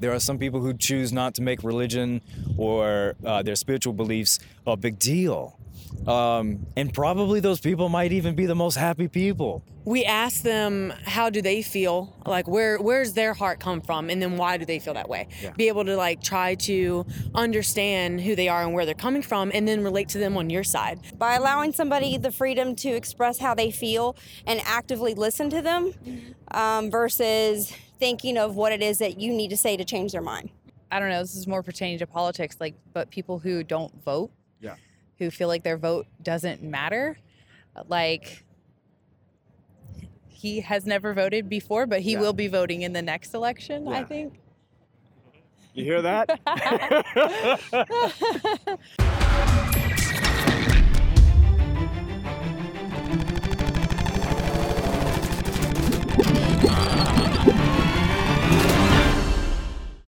There are some people who choose not to make religion or uh, their spiritual beliefs a big deal. Um, and probably those people might even be the most happy people. We ask them how do they feel, like where where's their heart come from, and then why do they feel that way. Yeah. Be able to like try to understand who they are and where they're coming from, and then relate to them on your side. by allowing somebody the freedom to express how they feel and actively listen to them um, versus thinking of what it is that you need to say to change their mind. I don't know, this is more pertaining to politics, like, but people who don't vote, Yeah. Who feel like their vote doesn't matter, like, he has never voted before, but he Yeah. will be voting in the next election, I think. You hear that?